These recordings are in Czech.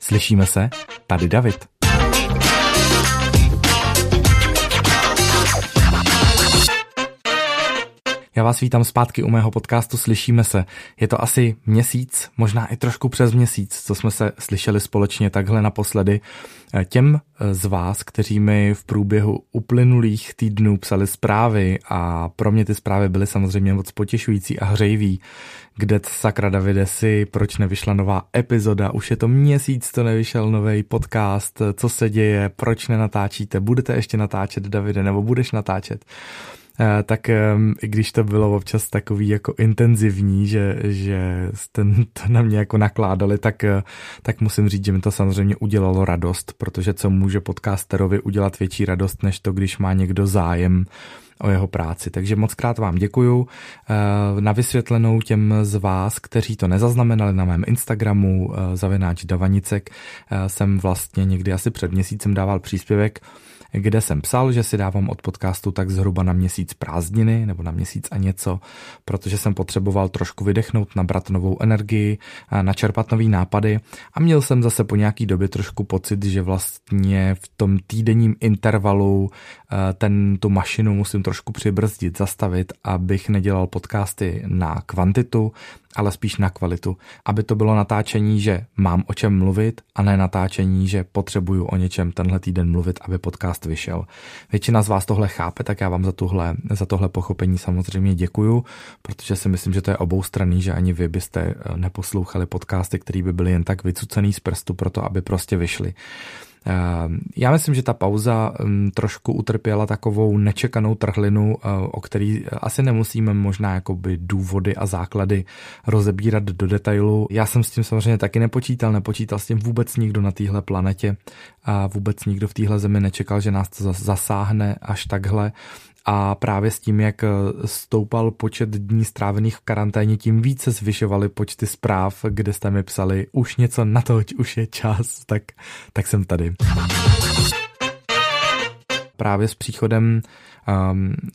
Slyšíme se? Tady David. Já vás vítám zpátky u mého podcastu Slyšíme se. Je to asi měsíc, možná i trošku přes měsíc, co jsme se slyšeli společně takhle naposledy. Těm z vás, kteří mi v průběhu uplynulých týdnů psali zprávy a pro mě ty zprávy byly samozřejmě moc potěšující a hřejivý, kde sakra Davide si, proč nevyšla nová epizoda, už je to měsíc, to nevyšel nový podcast, co se děje, proč nenatáčíte, budete ještě natáčet Davide, nebo budeš natáčet. Eh, tak i když to bylo občas takový jako intenzivní, že, že jste to na mě jako nakládali, tak, eh, tak musím říct, že mi to samozřejmě udělalo radost, protože co může podcasterovi udělat větší radost, než to, když má někdo zájem o jeho práci. Takže moc krát vám děkuju. Eh, na vysvětlenou těm z vás, kteří to nezaznamenali na mém Instagramu zavináč Davanicek, jsem vlastně někdy asi před měsícem dával příspěvek, kde jsem psal, že si dávám od podcastu tak zhruba na měsíc prázdniny nebo na měsíc a něco, protože jsem potřeboval trošku vydechnout, nabrat novou energii, načerpat nový nápady a měl jsem zase po nějaký době trošku pocit, že vlastně v tom týdenním intervalu Eh, ten, tu mašinu musím trošku přibrzdit, zastavit, abych nedělal podcasty na kvantitu, ale spíš na kvalitu. Aby to bylo natáčení, že mám o čem mluvit a ne natáčení, že potřebuju o něčem tenhle týden mluvit, aby podcast vyšel. Většina z vás tohle chápe, tak já vám za tohle, za tohle pochopení samozřejmě děkuju, protože si myslím, že to je obou straný, že ani vy byste eh, neposlouchali podcasty, které by byly jen tak vycucený z prstu pro to, aby prostě vyšly. Ehm, já myslím, že ta pauza hm, trošku utrpěla takovou nečekanou trhlinu, eh, o který asi nemusíme možná jakoby důvody a základy rozebírat do detailu. Já jsem s tím samozřejmě taky nepočítal, nepočítal s tím vůbec nikdo na téhle planetě a vůbec nikdo v téhle zemi nečekal, že nás to zasáhne až takhle a právě s tím, jak stoupal počet dní strávených v karanténě, tím více zvyšovaly počty zpráv, kde jste mi psali, už něco na to, už je čas, tak, tak jsem tady. Právě s příchodem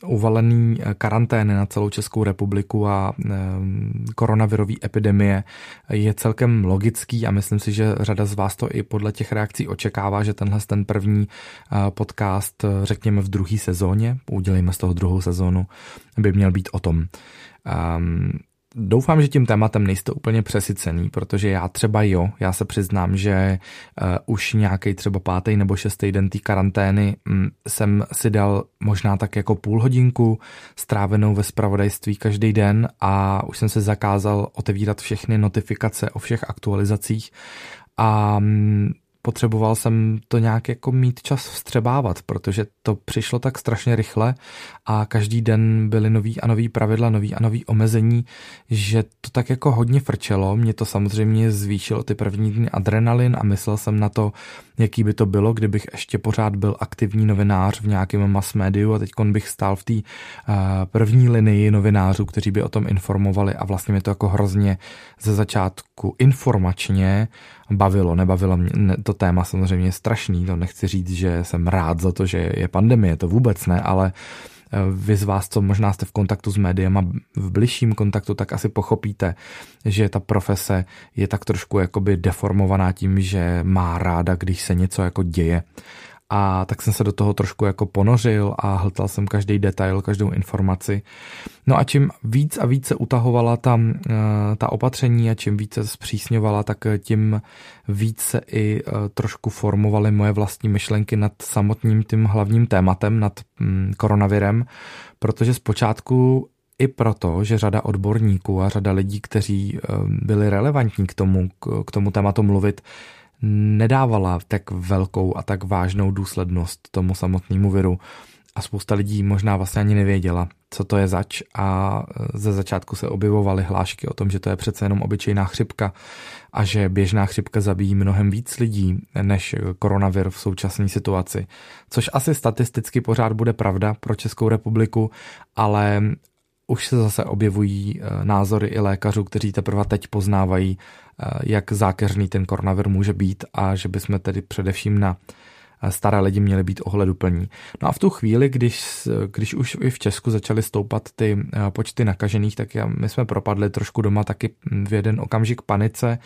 uvalený eh, karantény na celou Českou republiku a um, koronavirové epidemie je celkem logický a myslím si, že řada z vás to i podle těch reakcí očekává, že tenhle ten první uh, podcast, řekněme v druhé sezóně, udělejme z toho druhou sezónu, by měl být o tom. Doufám, že tím tématem nejste úplně přesycený, protože já třeba jo, já se přiznám, že uh, už nějaký třeba pátý nebo šestý den té karantény um, jsem si dal možná tak jako půl hodinku strávenou ve spravodajství každý den a už jsem se zakázal otevírat všechny notifikace o všech aktualizacích. A um, potřeboval jsem to nějak jako mít čas vstřebávat, protože to přišlo tak strašně rychle a každý den byly nový a nový pravidla, nový a nový omezení, že to tak jako hodně frčelo. Mě to samozřejmě zvýšilo ty první dny adrenalin a myslel jsem na to, jaký by to bylo, kdybych ještě pořád byl aktivní novinář v nějakém mass médiu a teď bych stál v té uh, první linii novinářů, kteří by o tom informovali a vlastně mě to jako hrozně ze začátku informačně bavilo. Nebavilo mě to téma samozřejmě je strašný, to nechci říct, že jsem rád za to, že je pandemie, to vůbec ne, ale eh, vy z vás, co možná jste v kontaktu s médiem a v bližším kontaktu, tak asi pochopíte, že ta profese je tak trošku jakoby deformovaná tím, že má ráda, když se něco jako děje a tak jsem se do toho trošku jako ponořil a hltal jsem každý detail, každou informaci. No a čím víc a více utahovala ta, eh, ta opatření a čím více zpřísňovala, tak tím více i eh, trošku formovaly moje vlastní myšlenky nad samotným tím hlavním tématem, nad mm, koronavirem, protože zpočátku i proto, že řada odborníků a řada lidí, kteří eh, byli relevantní k tomu, k tomu tématu mluvit, nedávala tak velkou a tak vážnou důslednost tomu samotnému viru a spousta lidí možná vlastně ani nevěděla, co to je zač a ze začátku se objevovaly hlášky o tom, že to je přece jenom obyčejná chřipka a že běžná chřipka zabíjí mnohem víc lidí než koronavir v současné situaci. Což asi statisticky pořád bude pravda pro Českou republiku, ale už se zase objevují eh, názory i lékařů, kteří teprve teď poznávají, eh, jak zákeřný ten koronavir může být a že bychom tedy především na staré lidi měli být ohleduplní. No a v tu chvíli, když, když už i v Česku začaly stoupat ty počty nakažených, tak my jsme propadli trošku doma taky v jeden okamžik panice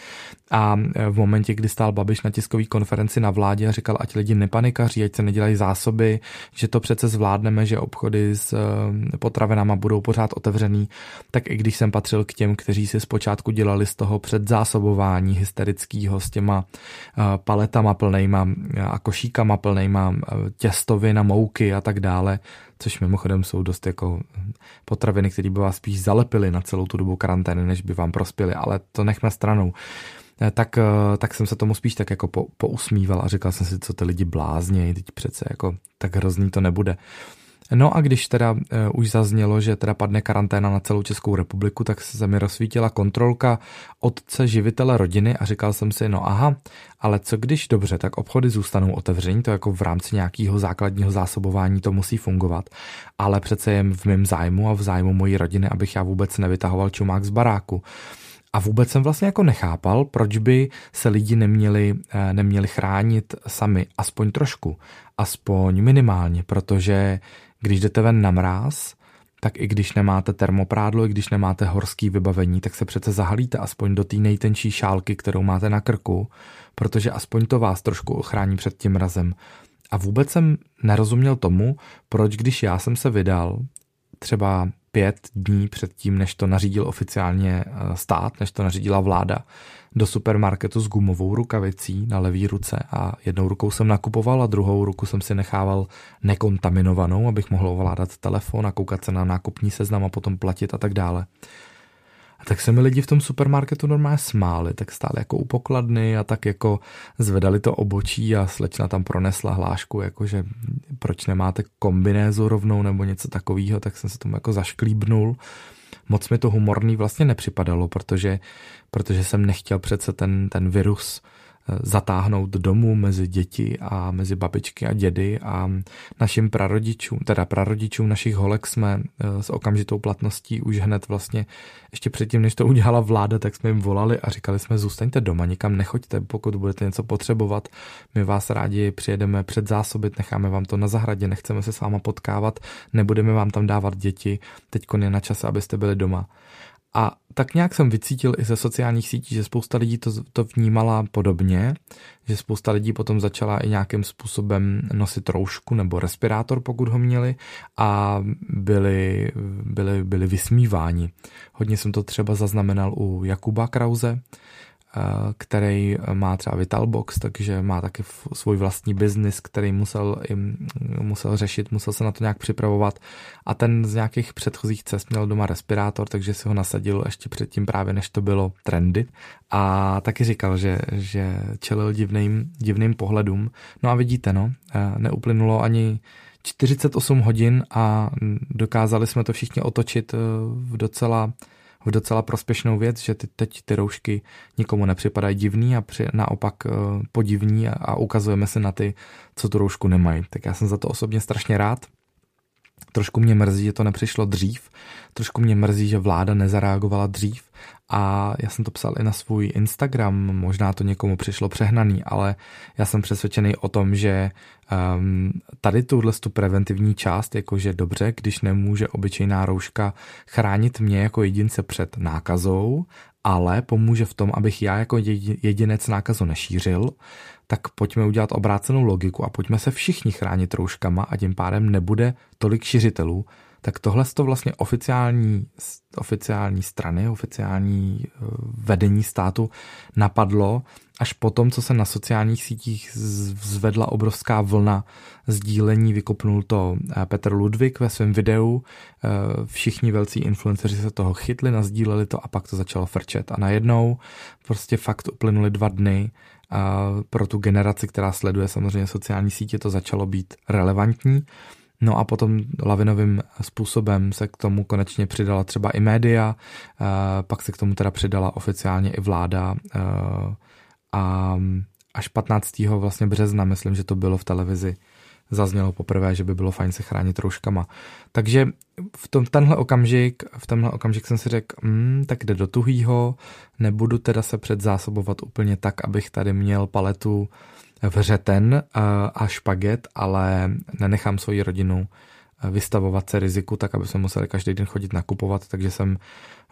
a v momentě, kdy stál Babiš na tiskové konferenci na vládě a říkal, ať lidi nepanikaří, ať se nedělají zásoby, že to přece zvládneme, že obchody s potravinama budou pořád otevřený, tak i když jsem patřil k těm, kteří si zpočátku dělali z toho předzásobování hysterického s těma paletama plnejma a košíkama plnejma těstovin a mouky a tak dále, což mimochodem jsou dost jako potraviny, které by vás spíš zalepily na celou tu dobu karantény, než by vám prospěly, ale to nechme stranou tak, tak jsem se tomu spíš tak jako po, pousmíval a říkal jsem si, co ty lidi blázně, teď přece jako tak hrozný to nebude. No a když teda uh, už zaznělo, že teda padne karanténa na celou Českou republiku, tak se mi rozsvítila kontrolka otce živitele rodiny a říkal jsem si, no aha, ale co když dobře, tak obchody zůstanou otevření, to jako v rámci nějakého základního zásobování to musí fungovat, ale přece jen v mém zájmu a v zájmu mojí rodiny, abych já vůbec nevytahoval čumák z baráku. A vůbec jsem vlastně jako nechápal, proč by se lidi neměli, eh, neměli chránit sami, aspoň trošku, aspoň minimálně, protože když jdete ven na mráz, tak i když nemáte termoprádlo, i když nemáte horský vybavení, tak se přece zahalíte aspoň do té nejtenčí šálky, kterou máte na krku, protože aspoň to vás trošku ochrání před tím mrazem. A vůbec jsem nerozuměl tomu, proč když já jsem se vydal třeba pět dní před tím, než to nařídil oficiálně eh, stát, než to nařídila vláda, do supermarketu s gumovou rukavicí na levý ruce a jednou rukou jsem nakupoval a druhou ruku jsem si nechával nekontaminovanou, abych mohl ovládat telefon a koukat se na nákupní seznam a potom platit a tak dále. A tak se mi lidi v tom supermarketu normálně smáli, tak stáli jako u pokladny a tak jako zvedali to obočí a slečna tam pronesla hlášku, jako že proč nemáte kombinézu rovnou nebo něco takového, tak jsem se tomu jako zašklíbnul. Moc mi to humorný vlastně nepřipadalo, protože, protože jsem nechtěl přece ten, ten virus zatáhnout domů mezi děti a mezi babičky a dědy a našim prarodičům, teda prarodičům našich holek jsme eh, s okamžitou platností už hned vlastně ještě předtím, než to udělala vláda, tak jsme jim volali a říkali jsme zůstaňte doma, nikam nechoďte, pokud budete něco potřebovat, my vás rádi přijedeme předzásobit, necháme vám to na zahradě, nechceme se s váma potkávat, nebudeme vám tam dávat děti, teď je na čase, abyste byli doma. A tak nějak jsem vycítil i ze sociálních sítí, že spousta lidí to, to vnímala podobně, že spousta lidí potom začala i nějakým způsobem nosit roušku nebo respirátor, pokud ho měli a byli, byli, byli vysmíváni. Hodně jsem to třeba zaznamenal u Jakuba Krause, který má třeba Vitalbox, takže má taky svůj vlastní biznis, který musel, musel řešit, musel se na to nějak připravovat a ten z nějakých předchozích cest měl doma respirátor, takže si ho nasadil ještě předtím právě, než to bylo trendy a taky říkal, že, že čelil divným, divným pohledům. No a vidíte, no, eh, neuplynulo ani 48 hodin a dokázali jsme to všichni otočit eh, v docela v docela prospěšnou věc, že ty, teď ty roušky nikomu nepřipadají divný a při, naopak uh, podivní a, a ukazujeme se na ty, co tu roušku nemají. Tak já jsem za to osobně strašně rád. Trošku mě mrzí, že to nepřišlo dřív, trošku mě mrzí, že vláda nezareagovala dřív a já jsem to psal i na svůj Instagram, možná to někomu přišlo přehnaný, ale já jsem přesvědčený o tom, že um, tady tuhle tu preventivní část, jakože dobře, když nemůže obyčejná rouška chránit mě jako jedince před nákazou, ale pomůže v tom, abych já jako jedinec nákazu nešířil, tak pojďme udělat obrácenou logiku a pojďme se všichni chránit rouškama a tím pádem nebude tolik šiřitelů, tak tohle to vlastně oficiální, oficiální strany, oficiální eh, vedení státu napadlo až potom, co se na sociálních sítích zvedla obrovská vlna sdílení, vykopnul to eh, Petr Ludvík ve svém videu, eh, všichni velcí influenceři se toho chytli, nazdíleli to a pak to začalo frčet. A najednou prostě fakt uplynuly dva dny a pro tu generaci, která sleduje samozřejmě sociální sítě, to začalo být relevantní No a potom lavinovým způsobem se k tomu konečně přidala třeba i média, eh, pak se k tomu teda přidala oficiálně i vláda eh, a až 15. vlastně března, myslím, že to bylo v televizi, zaznělo poprvé, že by bylo fajn se chránit rouškama. Takže v tom, tenhle okamžik, v tenhle okamžik jsem si řekl, hmm, tak jde do tuhýho, nebudu teda se předzásobovat úplně tak, abych tady měl paletu vřeten a špaget, ale nenechám svoji rodinu vystavovat se riziku, tak aby jsme museli každý den chodit nakupovat, takže jsem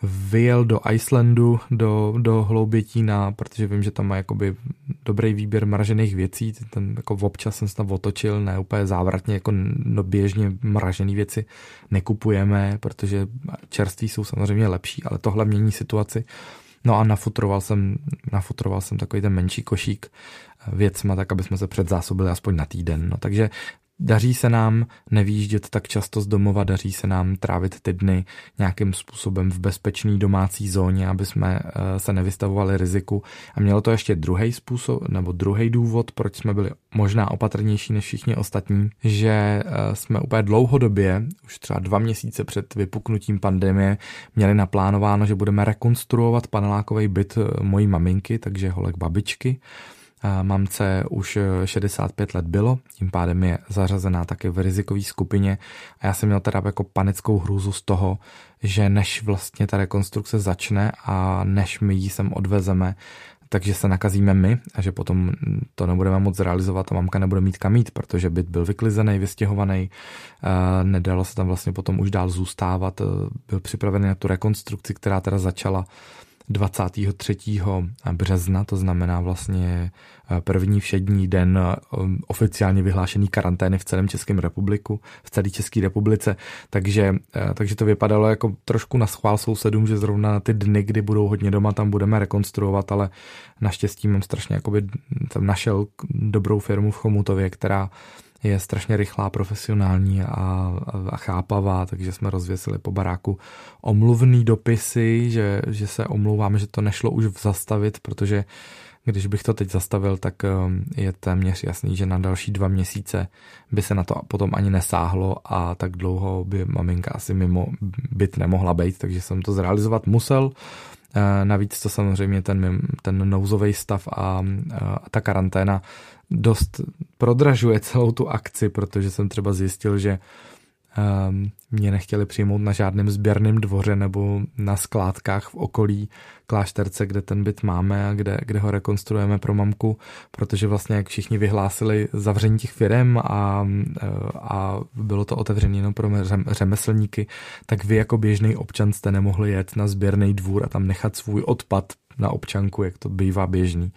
vyjel do Icelandu, do, do Hloubětína, protože vím, že tam má jakoby dobrý výběr mražených věcí, ten jako občas jsem se tam otočil, ne úplně závratně, jako no běžně mražené věci nekupujeme, protože čerství jsou samozřejmě lepší, ale tohle mění situaci. No a nafutroval jsem, nafutroval jsem takový ten menší košík věcma, tak aby jsme se předzásobili aspoň na týden. No, takže Daří se nám nevýjíždět tak často z domova, daří se nám trávit ty dny nějakým způsobem v bezpečné domácí zóně, aby jsme eh, se nevystavovali riziku. A mělo to ještě druhý způsob, nebo druhý důvod, proč jsme byli možná opatrnější než všichni ostatní, že eh, jsme úplně dlouhodobě, už třeba dva měsíce před vypuknutím pandemie, měli naplánováno, že budeme rekonstruovat panelákový byt eh, mojí maminky, takže holek babičky Mamce už 65 let bylo, tím pádem je zařazená taky v rizikové skupině. A já jsem měl teda jako panickou hrůzu z toho, že než vlastně ta rekonstrukce začne a než my ji sem odvezeme, takže se nakazíme my a že potom to nebudeme moc realizovat a mamka nebude mít kam jít, protože byt byl vyklizený, vystěhovaný, nedalo se tam vlastně potom už dál zůstávat, byl připravený na tu rekonstrukci, která teda začala 23. března, to znamená vlastně eh, první všední den eh, oficiálně vyhlášený karantény v celém Českém republiku, v celé České republice, takže, eh, takže to vypadalo jako trošku na schvál sousedům, že zrovna ty dny, kdy budou hodně doma, tam budeme rekonstruovat, ale naštěstí mám strašně jakoby tam našel dobrou firmu v Chomutově, která je strašně rychlá, profesionální a, a chápavá, takže jsme rozvěsili po baráku omluvný dopisy, že, že se omlouváme, že to nešlo už zastavit, protože když bych to teď zastavil, tak um, je téměř jasný, že na další dva měsíce by se na to potom ani nesáhlo a tak dlouho by maminka asi mimo byt nemohla být, takže jsem to zrealizovat musel. Eh, navíc to samozřejmě ten, ten nouzový stav a, a ta karanténa dost prodražuje celou tu akci, protože jsem třeba zjistil, že um, mě nechtěli přijmout na žádném sběrném dvoře nebo na skládkách v okolí klášterce, kde ten byt máme a kde, kde ho rekonstruujeme pro mamku, protože vlastně jak všichni vyhlásili zavření těch firm a, a bylo to otevřené jenom pro řemeslníky, tak vy jako běžný občan jste nemohli jet na sběrný dvůr a tam nechat svůj odpad na občanku, jak to bývá běžný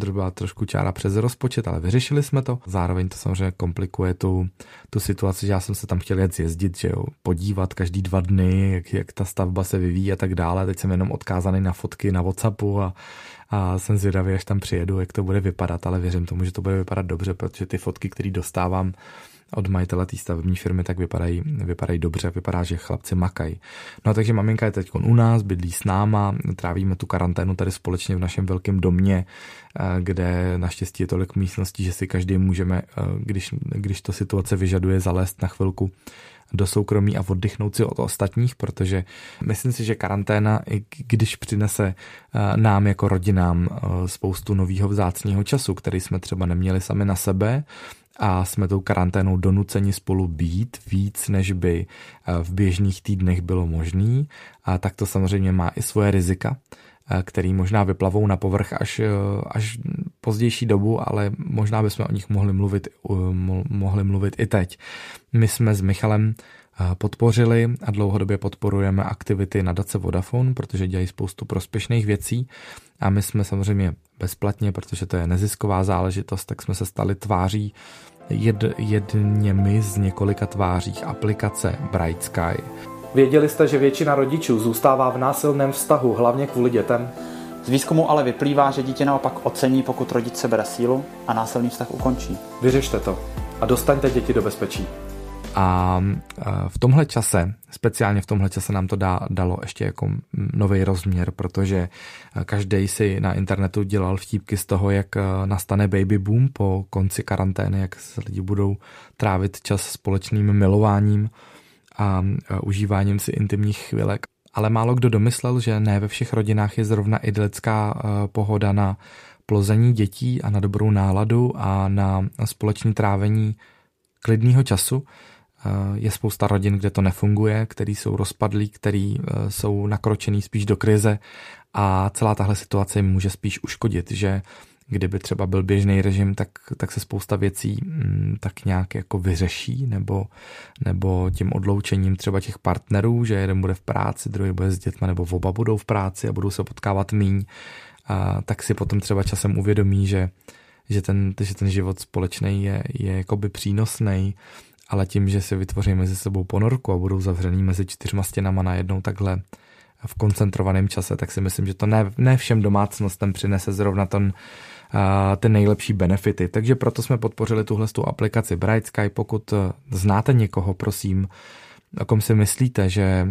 to byla trošku čára přes rozpočet, ale vyřešili jsme to. Zároveň to samozřejmě komplikuje tu, tu situaci, že já jsem se tam chtěl jet zjezdit, že jo, podívat každý dva dny, jak, jak ta stavba se vyvíjí a tak dále. Teď jsem jenom odkázaný na fotky na Whatsappu a, a jsem zvědavý, až tam přijedu, jak to bude vypadat, ale věřím tomu, že to bude vypadat dobře, protože ty fotky, které dostávám, od majitele té stavební firmy, tak vypadají, vypadají dobře, vypadá, že chlapci makají. No takže maminka je teď u nás, bydlí s náma, trávíme tu karanténu tady společně v našem velkém domě, eh, kde naštěstí je tolik místností, že si každý můžeme, eh, když, když to situace vyžaduje, zalézt na chvilku do soukromí a oddychnout si od ostatních, protože myslím si, že karanténa, i když přinese eh, nám jako rodinám spoustu nového vzácného času, který jsme třeba neměli sami na sebe, a jsme tou karanténou donuceni spolu být víc, než by eh, v běžných týdnech bylo možný. A tak to samozřejmě má i svoje rizika, eh, který možná vyplavou na povrch až, eh, až pozdější dobu, ale možná bychom o nich mohli mluvit, mohli mluvit i teď. My jsme s Michalem podpořili a dlouhodobě podporujeme aktivity nadace Vodafone, protože dělají spoustu prospěšných věcí a my jsme samozřejmě bezplatně, protože to je nezisková záležitost, tak jsme se stali tváří jed, jedněmi z několika tvářích aplikace Bright Sky. Věděli jste, že většina rodičů zůstává v násilném vztahu, hlavně kvůli dětem? Z výzkumu ale vyplývá, že dítě naopak ocení, pokud rodič sebere sílu a násilný vztah ukončí. Vyřešte to a dostaňte děti do bezpečí. A v tomhle čase, speciálně v tomhle čase nám to dá, dalo ještě jako nový rozměr, protože každý si na internetu dělal vtípky z toho, jak nastane baby boom po konci karantény, jak se lidi budou trávit čas společným milováním a užíváním si intimních chvilek. Ale málo kdo domyslel, že ne ve všech rodinách je zrovna idylická pohoda na plození dětí a na dobrou náladu a na společné trávení klidného času. Je spousta rodin, kde to nefunguje, který jsou rozpadlí, který jsou nakročený spíš do krize a celá tahle situace jim může spíš uškodit, že kdyby třeba byl běžný režim, tak, tak se spousta věcí mm, tak nějak jako vyřeší, nebo, nebo tím odloučením třeba těch partnerů, že jeden bude v práci, druhý bude s dětma, nebo oba budou v práci a budou se potkávat míň, a, tak si potom třeba časem uvědomí, že, že, ten, že ten život společný je, je jakoby přínosný, ale tím, že si vytvoří mezi sebou ponorku a budou zavřený mezi čtyřma stěnama najednou takhle v koncentrovaném čase, tak si myslím, že to ne, ne všem domácnostem přinese zrovna ten, ty nejlepší benefity. Takže proto jsme podpořili tuhle tu aplikaci Bright Sky. Pokud eh, znáte někoho, prosím, o kom si myslíte, že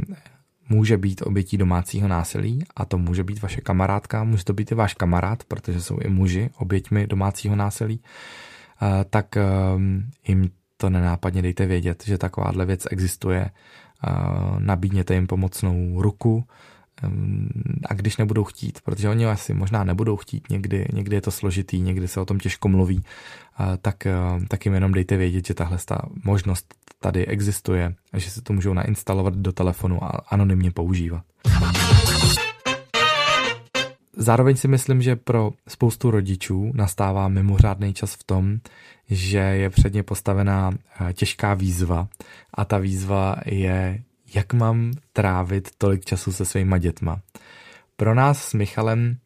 může být obětí domácího násilí a to může být vaše kamarádka, může to být i váš kamarád, protože jsou i muži oběťmi domácího násilí, eh, tak eh, jim to nenápadně dejte vědět, že takováhle věc existuje. Nabídněte jim pomocnou ruku, a když nebudou chtít, protože oni asi možná nebudou chtít, někdy, někdy je to složitý, někdy se o tom těžko mluví, tak, eh, tak jim jenom dejte vědět, že tahle ta možnost tady existuje že si to můžou nainstalovat do telefonu a anonymně používat. Zároveň si myslím, že pro spoustu rodičů nastává mimořádný čas v tom, že je před ně postavená eh, těžká výzva a ta výzva je jak mám trávit tolik času se svýma dětma. Pro nás s Michalem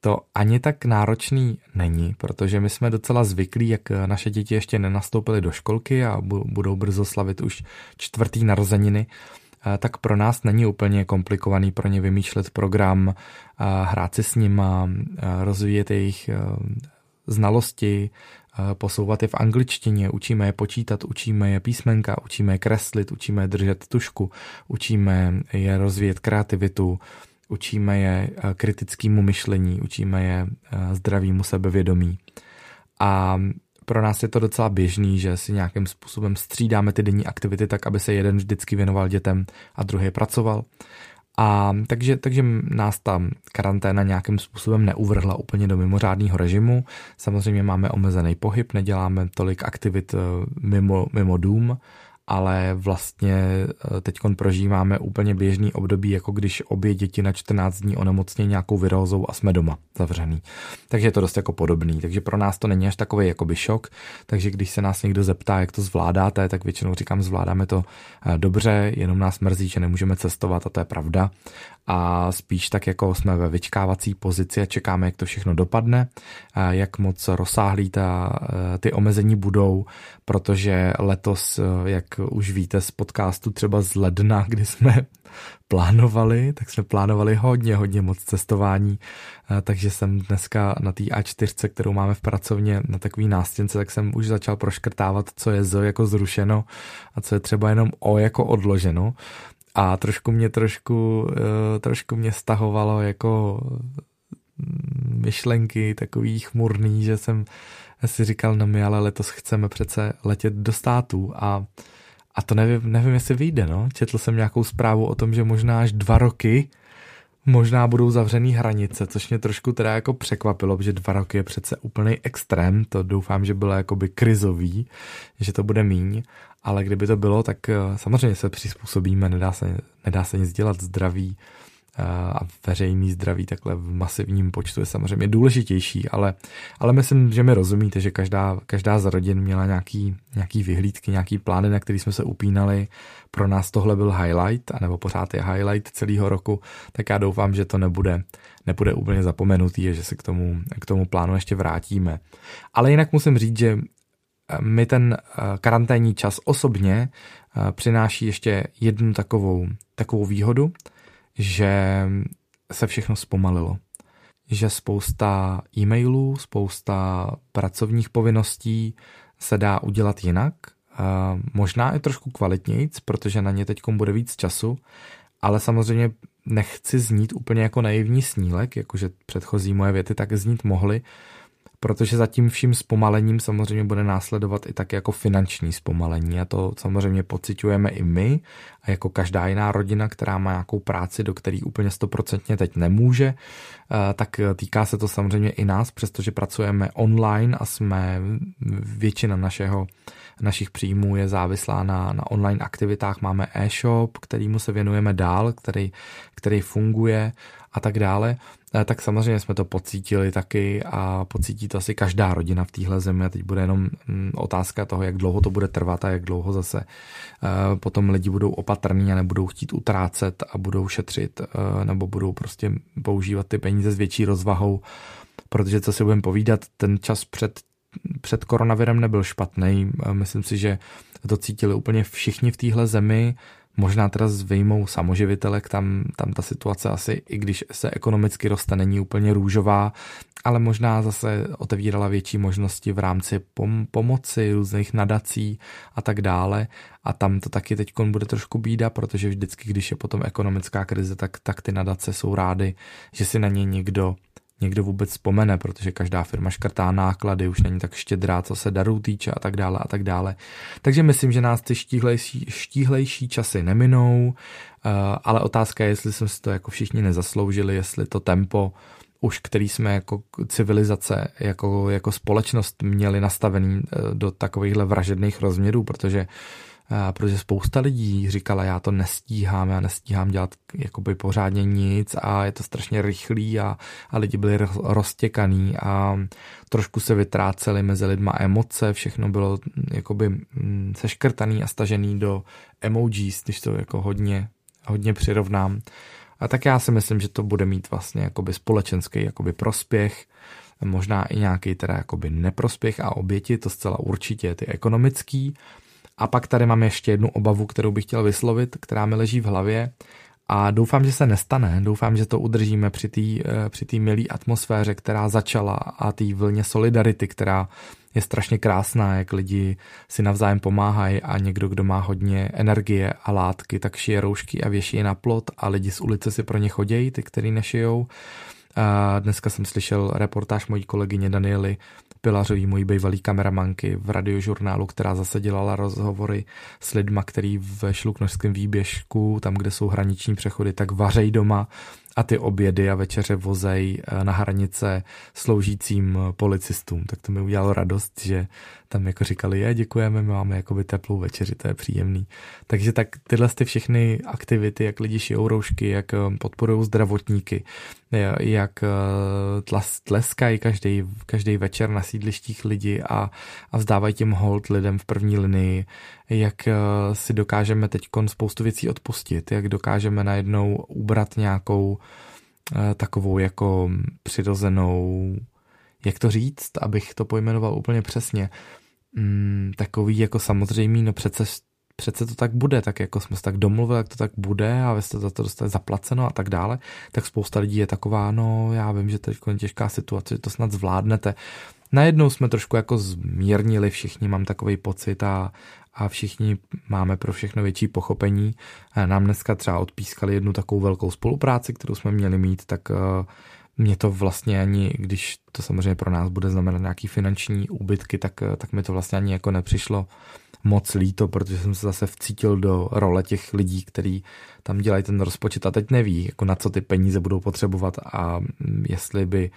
to ani tak náročný není, protože my jsme docela zvyklí, jak naše děti ještě nenastoupily do školky a budou brzo slavit už čtvrtý narozeniny, eh, tak pro nás není úplně komplikovaný pro ně vymýšlet program, hrát si s eh, rozvíjet jejich znalosti, posouvat je v angličtině, učíme je počítat, učíme je písmenka, učíme je kreslit, učíme je držet tušku, učíme je rozvíjet kreativitu, učíme je kritickému myšlení, učíme je zdravému sebevědomí. A pro nás je to docela běžný, že si nějakým způsobem střídáme ty denní aktivity tak, aby se jeden vždycky věnoval dětem a druhý pracoval. A takže, takže nás ta karanténa nějakým způsobem neuvrhla úplně do mimořádného režimu. Samozřejmě máme omezený pohyb, neděláme tolik aktivit eh, mimo, mimo dům, ale vlastně eh, teď prožíváme úplně běžný období, jako když obě děti na 14 dní onemocní nějakou virózou a jsme doma zavřený. Takže je to dost jako podobný. Takže pro nás to není až takový jakoby šok. Takže když se nás někdo zeptá, jak to zvládáte, tak většinou říkám, zvládáme to eh, dobře, jenom nás mrzí, že nemůžeme cestovat a to je pravda a spíš tak jako jsme ve vyčkávací pozici a čekáme, jak to všechno dopadne, jak moc rozsáhlý ta, e, ty omezení budou, protože letos, e, jak už víte z podcastu třeba z ledna, kdy jsme plánovali, tak jsme plánovali hodně, hodně moc cestování, e, takže jsem dneska na té A4, kterou máme v pracovně na takový nástěnce, tak jsem už začal proškrtávat, co je Z jako zrušeno a co je třeba jenom O jako odloženo a trošku mě trošku, uh, trošku mě stahovalo jako mm, myšlenky takový chmurný, že jsem si říkal, no my ale letos chceme přece letět do států a, a to nevím, nevím, jestli vyjde, no. Četl jsem nějakou zprávu o tom, že možná až dva roky možná budou zavřený hranice, což mě trošku teda jako překvapilo, že dva roky je přece úplný extrém, to doufám, že bylo jakoby krizový, že to bude míň, ale kdyby to bylo, tak eh, samozřejmě se přizpůsobíme, nedá se, nedá se nic dělat, zdraví a veřejný zdraví takhle v masivním počtu je samozřejmě důležitější, ale, ale myslím, že mi rozumíte, že každá, každá z rodin měla nějaký, nějaký vyhlídky, nějaký plány, na který jsme se upínali. Pro nás tohle byl highlight, anebo pořád je highlight celého roku, tak já doufám, že to nebude, nebude úplně zapomenutý a že se k tomu, k tomu plánu ještě vrátíme. Ale jinak musím říct, že mi ten eh, karanténní čas osobně eh, přináší ještě jednu takovou, takovou výhodu, že se všechno zpomalilo. Že spousta e-mailů, spousta pracovních povinností se dá udělat jinak, eh, možná i trošku kvalitnějc, protože na ně teď bude víc času, ale samozřejmě nechci znít úplně jako naivní snílek, jakože předchozí moje věty tak znít mohly, protože za tím vším zpomalením samozřejmě bude následovat i tak jako finanční zpomalení a to samozřejmě pociťujeme i my a jako každá jiná rodina, která má nějakou práci, do který úplně stoprocentně teď nemůže, eh, tak týká se to samozřejmě i nás, přestože pracujeme online a jsme většina našeho našich příjmů je závislá na, na online aktivitách. Máme e-shop, kterýmu se věnujeme dál, který, který funguje a tak dále. Eh, tak samozřejmě jsme to pocítili taky a pocítí to asi každá rodina v téhle zemi a teď bude jenom mm, otázka toho, jak dlouho to bude trvat a jak dlouho zase eh, potom lidi budou opatrní a nebudou chtít utrácet a budou šetřit eh, nebo budou prostě používat ty peníze s větší rozvahou, protože co si budeme povídat, ten čas před před koronavirem nebyl špatný. Myslím si, že to cítili úplně všichni v téhle zemi. Možná teda s vyjmou samoživitelek, tam, tam ta situace asi, i když se ekonomicky roste, není úplně růžová, ale možná zase otevírala větší možnosti v rámci pom- pomoci, různých nadací a tak dále. A tam to taky teď bude trošku bída, protože vždycky, když je potom ekonomická krize, tak, tak ty nadace jsou rády, že si na ně někdo někdo vůbec vzpomene, protože každá firma škrtá náklady, už není tak štědrá, co se darů týče a tak dále a tak dále. Takže myslím, že nás ty štíhlejší, štíhlejší časy neminou, eh, ale otázka je, jestli jsme si to jako všichni nezasloužili, jestli to tempo už který jsme jako civilizace, jako, jako společnost měli nastavený eh, do takovýchhle vražedných rozměrů, protože protože spousta lidí říkala, já to nestíhám, já nestíhám dělat jakoby pořádně nic a je to strašně rychlý a, a lidi byli roztěkaný a trošku se vytráceli mezi lidma emoce, všechno bylo jakoby mm, seškrtaný a stažený do emojis, když to jako hodně, hodně přirovnám. A tak já si myslím, že to bude mít vlastně jakoby společenský jakoby prospěch, možná i nějaký teda jakoby neprospěch a oběti, to zcela určitě ty ekonomický, a pak tady mám ještě jednu obavu, kterou bych chtěl vyslovit, která mi leží v hlavě a doufám, že se nestane. Doufám, že to udržíme při té eh, při milé atmosféře, která začala a té vlně solidarity, která je strašně krásná, jak lidi si navzájem pomáhají a někdo, kdo má hodně energie a látky, tak šije roušky a věší je na plot a lidi z ulice si pro ně chodějí, ty, který nešijou. A dneska jsem slyšel reportáž mojí kolegyně Daniely Pilařový, mojí bývalý kameramanky v radiožurnálu, která zase dělala rozhovory s lidma, který ve šluknožském výběžku, tam, kde jsou hraniční přechody, tak vařej doma a ty obědy a večeře vozej eh, na hranice sloužícím policistům. Tak to mi udělalo radost, že tam jako říkali, je, děkujeme, my máme jakoby teplou večeři, to je příjemný. Takže tak tyhle ty všechny aktivity, jak lidi šijou roušky, jak eh, podporují zdravotníky, jak eh, tleskají každý, každý večer na sídlištích lidi a, a vzdávají tím hold lidem v první linii, jak si dokážeme teď spoustu věcí odpustit, jak dokážeme najednou ubrat nějakou Eh, takovou jako přirozenou, jak to říct, abych to pojmenoval úplně přesně, mm, takový jako samozřejmý, no přece, přece to tak bude, tak jako jsme se tak domluvili, jak to tak bude a vy jste za to dostali zaplaceno a tak dále, tak spousta lidí je taková, no já vím, že teď je těžká situace, že to snad zvládnete. Najednou jsme trošku jako zmírnili všichni, mám takový pocit a, a všichni máme pro všechno větší pochopení. Nám dneska třeba odpískali jednu takovou velkou spolupráci, kterou jsme měli mít, tak eh, mě to vlastně ani, když to samozřejmě pro nás bude znamenat nějaký finanční úbytky, tak, tak mi to vlastně ani jako nepřišlo moc líto, protože jsem se zase vcítil do role těch lidí, kteří tam dělají ten rozpočet a teď neví, jako na co ty peníze budou potřebovat a jestli by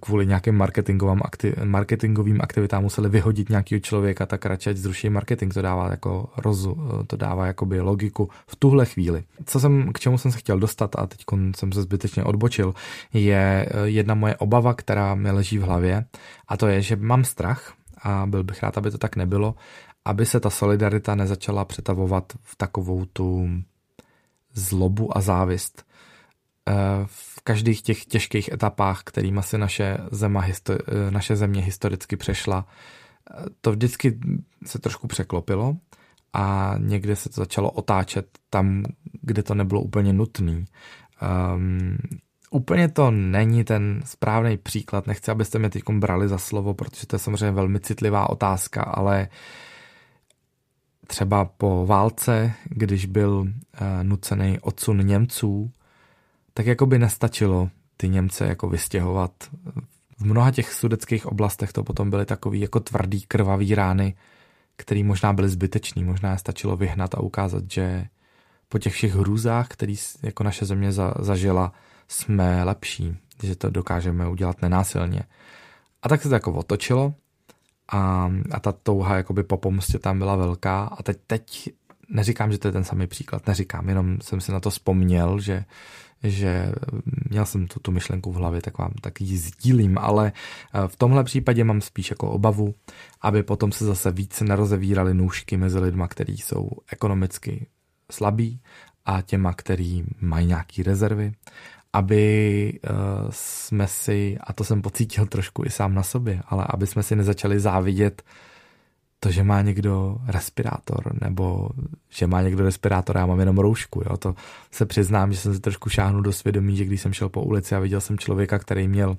kvůli nějakým marketingovým, aktiv, marketingovým aktivitám museli vyhodit nějakého člověka, tak radši zruší marketing, to dává jako rozu, to dává jakoby logiku v tuhle chvíli. Co jsem, k čemu jsem se chtěl dostat a teď jsem se zbytečně odbočil, je jedna moje obava, která mi leží v hlavě a to je, že mám strach a byl bych rád, aby to tak nebylo, aby se ta solidarita nezačala přetavovat v takovou tu zlobu a závist. Eh, v každých těch těžkých etapách, kterými si naše, zema, eh, naše země historicky přešla, eh, to vždycky se trošku překlopilo a někde se to začalo otáčet tam, kde to nebylo úplně nutné. Um, úplně to není ten správný příklad, nechci, abyste mě teď brali za slovo, protože to je samozřejmě velmi citlivá otázka, ale uh, třeba po válce, když byl eh, nucený odsun Němců, tak jako by nestačilo ty Němce jako vystěhovat. V mnoha těch sudeckých oblastech to potom byly takový jako tvrdý krvavý rány, který možná byly zbytečný, možná stačilo vyhnat a ukázat, že po těch všech hrůzách, který jako naše země za, zažila, jsme lepší, že to dokážeme udělat nenásilně. A tak se to jako otočilo a, a ta touha jakoby po pomstě tam byla velká. A teď, teď neříkám, že to je ten samý příklad, neříkám, jenom jsem si na to vzpomněl, že, že měl jsem tu, tu myšlenku v hlavě, tak vám tak ji sdílím, ale eh, v tomhle případě mám spíš jako obavu, aby potom se zase víc nerozevíraly nůžky mezi lidma, kteří jsou ekonomicky slabí a těma, který mají nějaký rezervy, aby uh, jsme si, a to jsem pocítil trošku i sám na sobě, ale aby jsme si nezačali závidět to, že má někdo respirátor, nebo že má někdo respirátor a já mám jenom roušku. Jo? To se přiznám, že jsem si trošku šáhnul do svědomí, že když jsem šel po ulici a viděl jsem člověka, který měl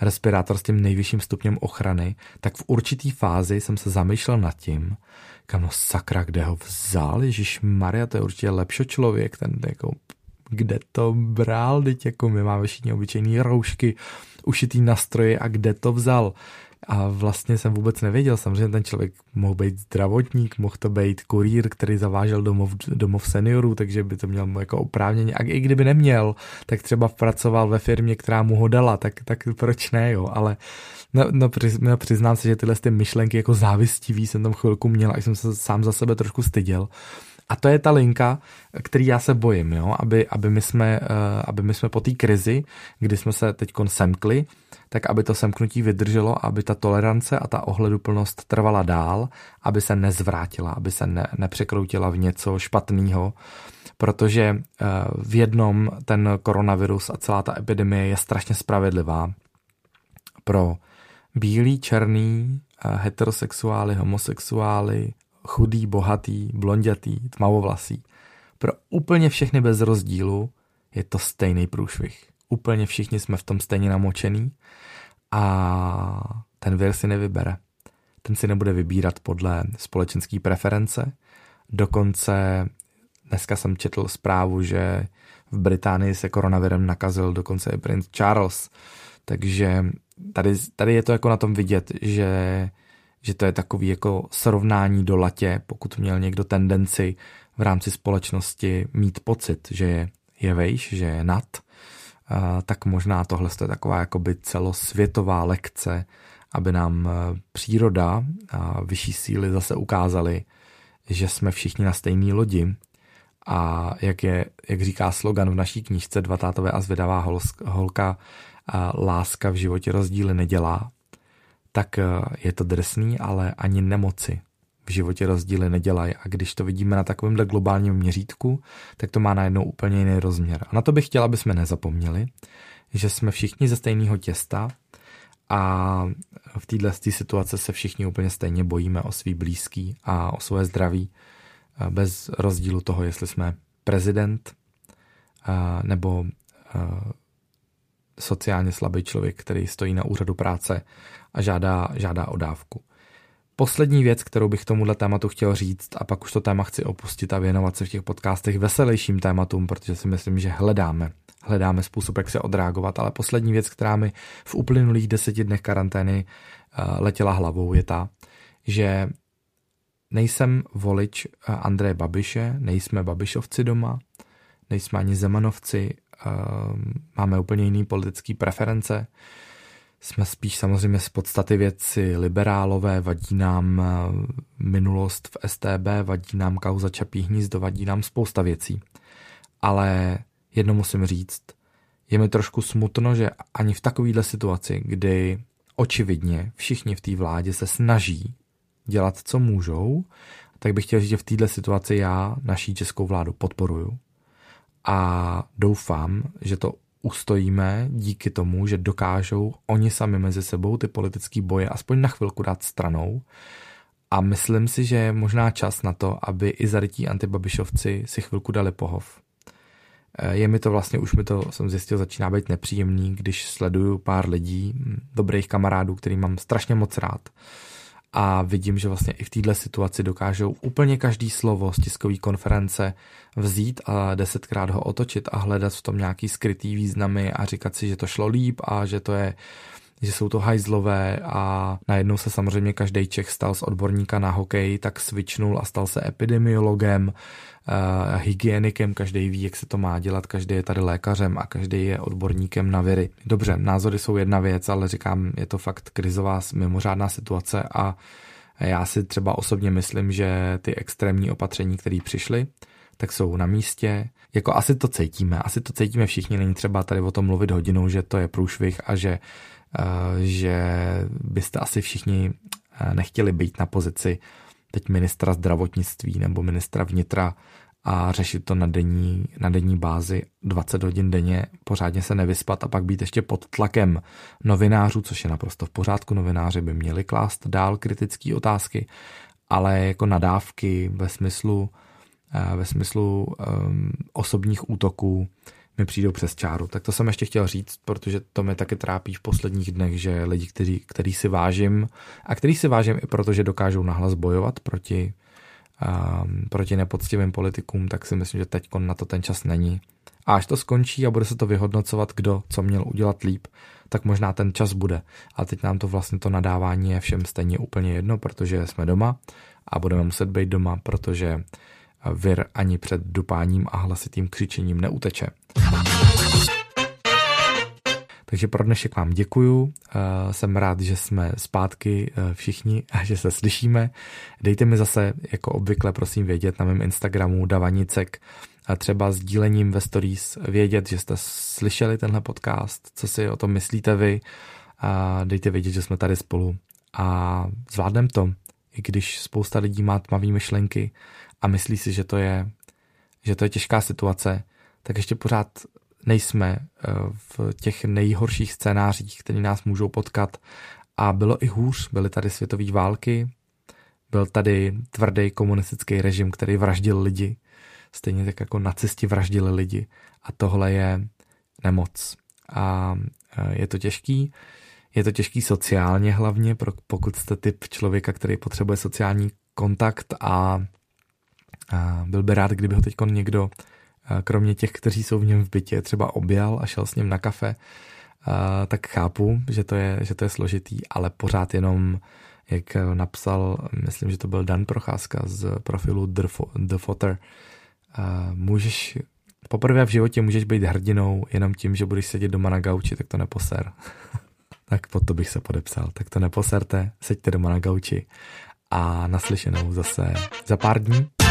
respirátor s tím nejvyšším stupněm ochrany, tak v určitý fázi jsem se zamýšlel nad tím, kam no sakra, kde ho vzal, Ježíš Maria, to je určitě lepší člověk, ten jako kde to bral, teď jako my máme všichni obyčejný roušky, ušitý nastroje a kde to vzal. A vlastně jsem vůbec nevěděl, samozřejmě ten člověk mohl být zdravotník, mohl to být kurýr, který zavážel domov, domov seniorů, takže by to měl jako oprávnění. A i kdyby neměl, tak třeba pracoval ve firmě, která mu ho dala, tak, tak proč ne, jo. Ale no, no, no přiznám se, že tyhle ty myšlenky jako závistivý jsem tam chvilku měl a jsem se sám za sebe trošku styděl. A to je ta linka, který já se bojím, jo? Aby, aby, my jsme, uh, aby my jsme po té krizi, kdy jsme se teď semkli, tak aby to semknutí vydrželo, aby ta tolerance a ta ohleduplnost trvala dál, aby se nezvrátila, aby se ne, nepřekroutila v něco špatného, protože uh, v jednom ten koronavirus a celá ta epidemie je strašně spravedlivá pro bílý, černý, uh, heterosexuály, homosexuály, chudý, bohatý, blondětý, tmavovlasý. Pro úplně všechny bez rozdílu je to stejný průšvih. Úplně všichni jsme v tom stejně namočený a ten vir si nevybere. Ten si nebude vybírat podle společenské preference. Dokonce dneska jsem četl zprávu, že v Británii se koronavirem nakazil dokonce i princ Charles. Takže tady, tady je to jako na tom vidět, že že to je takový jako srovnání do latě, pokud měl někdo tendenci v rámci společnosti mít pocit, že je, je vejš, že je nad, tak možná tohle je taková jakoby celosvětová lekce, aby nám e, příroda a vyšší síly zase ukázaly, že jsme všichni na stejné lodi. A jak, je, jak říká slogan v naší knížce Dva tátové a zvědavá holka, láska v životě rozdíly nedělá, tak eh, je to drsný, ale ani nemoci v životě rozdíly nedělají. A když to vidíme na takovémhle globálním měřítku, tak to má najednou úplně jiný rozměr. A na to bych chtěla, aby jsme nezapomněli, že jsme všichni ze stejného těsta a v této situace se všichni úplně stejně bojíme o svý blízký a o svoje zdraví eh, bez rozdílu toho, jestli jsme prezident eh, nebo sociálně slabý člověk, který stojí na úřadu práce a žádá, žádá o dávku. Poslední věc, kterou bych tomuhle tématu chtěl říct, a pak už to téma chci opustit a věnovat se v těch podcastech veselějším tématům, protože si myslím, že hledáme, hledáme způsob, jak se odreagovat, ale poslední věc, která mi v uplynulých deseti dnech karantény eh, letěla hlavou, je ta, že nejsem volič eh, Andreje Babiše, nejsme Babišovci doma, nejsme ani Zemanovci, máme úplně jiný politický preference, jsme spíš samozřejmě z podstaty věci liberálové, vadí nám eh, minulost v STB, vadí nám kauza Čapí hnízdo, vadí nám spousta věcí. Ale jedno musím říct, je mi trošku smutno, že ani v takovéhle situaci, kdy očividně všichni v té vládě se snaží dělat, co můžou, tak bych chtěl říct, že v této situaci já naší českou vládu podporuju a doufám, že to ustojíme díky tomu, že dokážou oni sami mezi sebou ty politické boje aspoň na chvilku dát stranou. A myslím si, že je možná čas na to, aby i zarytí antibabišovci si chvilku dali pohov. Eh, je mi to vlastně, už mi to, jsem zjistil, začíná být nepříjemný, když sleduju pár lidí, dobrých kamarádů, který mám strašně moc rád, a vidím, že vlastně i v této situaci dokážou úplně každý slovo z tiskové konference vzít a desetkrát ho otočit a hledat v tom nějaký skrytý významy a říkat si, že to šlo líp a že to je že jsou to hajzlové a najednou se samozřejmě každý Čech stal z odborníka na hokej, tak svičnul a stal se epidemiologem, uh, hygienikem, každý ví, jak se to má dělat, každý je tady lékařem a každý je odborníkem na viry. Dobře, názory jsou jedna věc, ale říkám, je to fakt krizová mimořádná situace a já si třeba osobně myslím, že ty extrémní opatření, které přišly, tak jsou na místě. Jako asi to cítíme, asi to cítíme všichni, není třeba tady o tom mluvit hodinou, že to je průšvih a že, že byste asi všichni uh, nechtěli být na pozici teď ministra zdravotnictví nebo ministra vnitra a řešit to na denní, na denní bázi 20 hodin denně, pořádně se nevyspat a pak být ještě pod tlakem novinářů, což je naprosto v pořádku. Novináři by měli klást dál kritické otázky, ale jako nadávky ve smyslu, eh, ve smyslu um, osobních útoků mi přijdou přes čáru. Tak to jsem ještě chtěl říct, protože to mě taky trápí v posledních dnech, že lidi, kteří, který si vážím a který si vážím i proto, že dokážou nahlas bojovat proti um, proti nepoctivým politikům, tak si myslím, že teď na to ten čas není. A až to skončí a bude se to vyhodnocovat, kdo co měl udělat líp, tak možná ten čas bude. A teď nám to vlastně to nadávání je všem stejně úplně jedno, protože jsme doma a budeme muset být doma, protože vir ani před dupáním a hlasitým křičením neuteče. Takže pro dnešek vám děkuju. Eh, jsem rád, že jsme zpátky eh, všichni a že se slyšíme. Dejte mi zase, jako obvykle, prosím vědět na mém Instagramu Davanicek a třeba sdílením ve stories vědět, že jste slyšeli tenhle podcast, co si o tom myslíte vy a dejte vědět, že jsme tady spolu a zvládneme to, i když spousta lidí má tmavé myšlenky a myslí si, že to je, že to je těžká situace, tak ještě pořád nejsme eh, v těch nejhorších scénářích, které nás můžou potkat. A bylo i hůř, byly tady světové války, byl tady tvrdý komunistický režim, který vraždil lidi, stejně tak jako nacisti vraždili lidi. A tohle je nemoc. A eh, je to těžký, je to těžký sociálně hlavně, pokud jste typ člověka, který potřebuje sociální kontakt a, a byl by rád, kdyby ho teď někdo kromě těch, kteří jsou v něm v bytě, třeba objal a šel s ním na kafe, tak chápu, že to je, že to je složitý, ale pořád jenom, jak napsal, myslím, že to byl Dan Procházka z profilu The Footer, můžeš, poprvé v životě můžeš být hrdinou jenom tím, že budeš sedět doma na gauči, tak to neposer. tak pod to bych se podepsal. Tak to neposerte, seďte doma na gauči a naslyšenou zase za pár dní.